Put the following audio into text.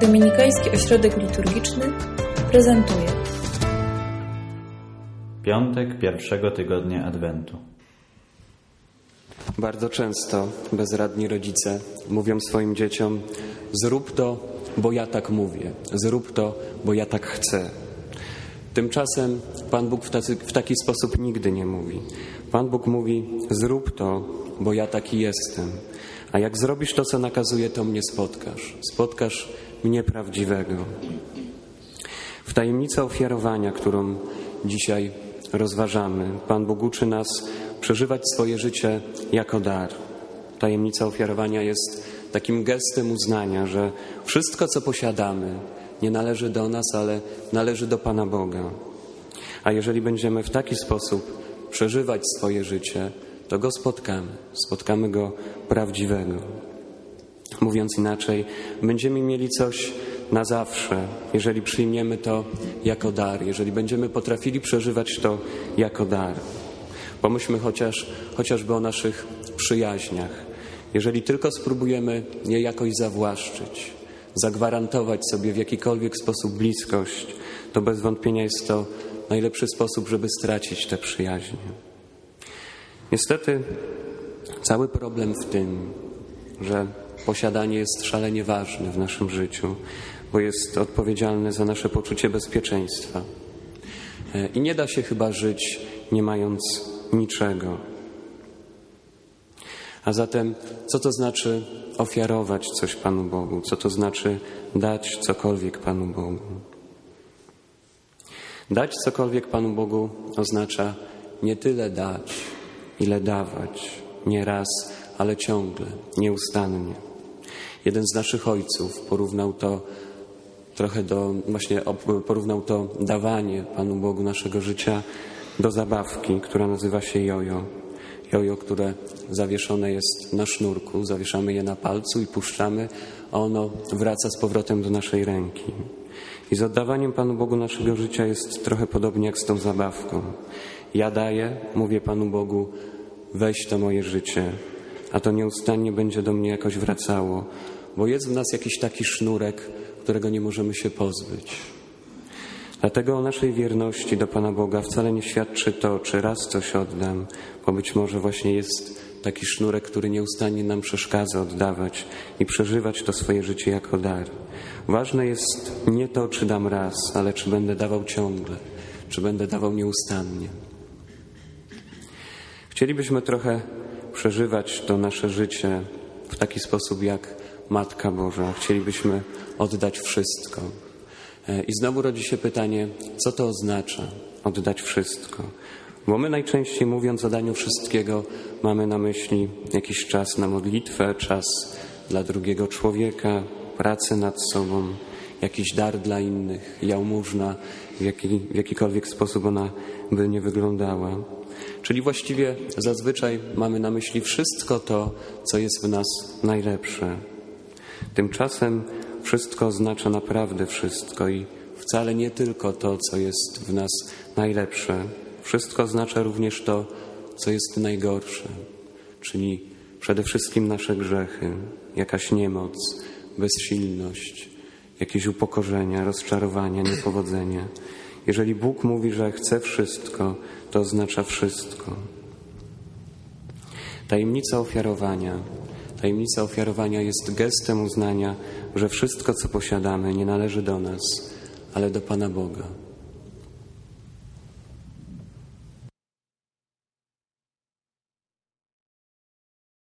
Dominikański Ośrodek Liturgiczny prezentuje Piątek pierwszego tygodnia Adwentu. Bardzo często bezradni rodzice mówią swoim dzieciom: Zrób to, bo ja tak mówię, zrób to, bo ja tak chcę. Tymczasem Pan Bóg w, tacy, w taki sposób nigdy nie mówi. Pan Bóg mówi: Zrób to, bo ja taki jestem. A jak zrobisz to, co nakazuje, to mnie spotkasz. Spotkasz mnie prawdziwego. W tajemnicy ofiarowania, którą dzisiaj rozważamy, Pan Bóg uczy nas przeżywać swoje życie jako dar. Tajemnica ofiarowania jest takim gestem uznania, że wszystko, co posiadamy, nie należy do nas, ale należy do Pana Boga. A jeżeli będziemy w taki sposób przeżywać swoje życie, to go spotkamy. Spotkamy go prawdziwego. Mówiąc inaczej, będziemy mieli coś na zawsze, jeżeli przyjmiemy to jako dar, jeżeli będziemy potrafili przeżywać to jako dar. Pomyślmy chociaż, chociażby o naszych przyjaźniach. Jeżeli tylko spróbujemy je jakoś zawłaszczyć, zagwarantować sobie w jakikolwiek sposób bliskość, to bez wątpienia jest to najlepszy sposób, żeby stracić te przyjaźnie. Niestety, cały problem w tym, że posiadanie jest szalenie ważne w naszym życiu, bo jest odpowiedzialne za nasze poczucie bezpieczeństwa. E, I nie da się chyba żyć nie mając niczego. A zatem, co to znaczy ofiarować coś Panu Bogu? Co to znaczy dać cokolwiek Panu Bogu? Dać cokolwiek Panu Bogu oznacza nie tyle dać, ile dawać. Nie raz, ale ciągle, nieustannie. Jeden z naszych ojców porównał to trochę do, właśnie porównał to dawanie Panu Bogu naszego życia do zabawki, która nazywa się jojo. Jojo, które zawieszone jest na sznurku, zawieszamy je na palcu i puszczamy, a ono wraca z powrotem do naszej ręki. I z oddawaniem Panu Bogu naszego życia jest trochę podobnie jak z tą zabawką. Ja daję, mówię Panu Bogu, weź to moje życie, a to nieustannie będzie do mnie jakoś wracało, bo jest w nas jakiś taki sznurek, którego nie możemy się pozbyć. Dlatego o naszej wierności do Pana Boga wcale nie świadczy to, czy raz coś oddam, bo być może właśnie jest taki sznurek, który nieustannie nam przeszkadza oddawać i przeżywać to swoje życie jako dar. Ważne jest nie to, czy dam raz, ale czy będę dawał ciągle, czy będę dawał nieustannie. Chcielibyśmy trochę przeżywać to nasze życie w taki sposób jak Matka Boża. Chcielibyśmy oddać wszystko. E, I znowu rodzi się pytanie, co to oznacza oddać wszystko? Bo my najczęściej mówiąc o daniu wszystkiego, mamy na myśli jakiś czas na modlitwę, czas dla drugiego człowieka, pracę nad sobą, jakiś dar dla innych, jałmużna, w, jaki, w jakikolwiek sposób ona by nie wyglądała. Czyli właściwie zazwyczaj mamy na myśli wszystko to, co jest w nas najlepsze. Tymczasem wszystko oznacza naprawdę wszystko i wcale nie tylko to, co jest w nas najlepsze. Wszystko oznacza również to, co jest najgorsze, czyli przede wszystkim nasze grzechy, jakaś niemoc, bezsilność, jakieś upokorzenia, rozczarowania, niepowodzenia. Jeżeli Bóg mówi, że chce wszystko, to oznacza wszystko. Tajemnica ofiarowania. Tajemnica ofiarowania jest gestem uznania, że wszystko, co posiadamy, nie należy do nas, ale do Pana Boga.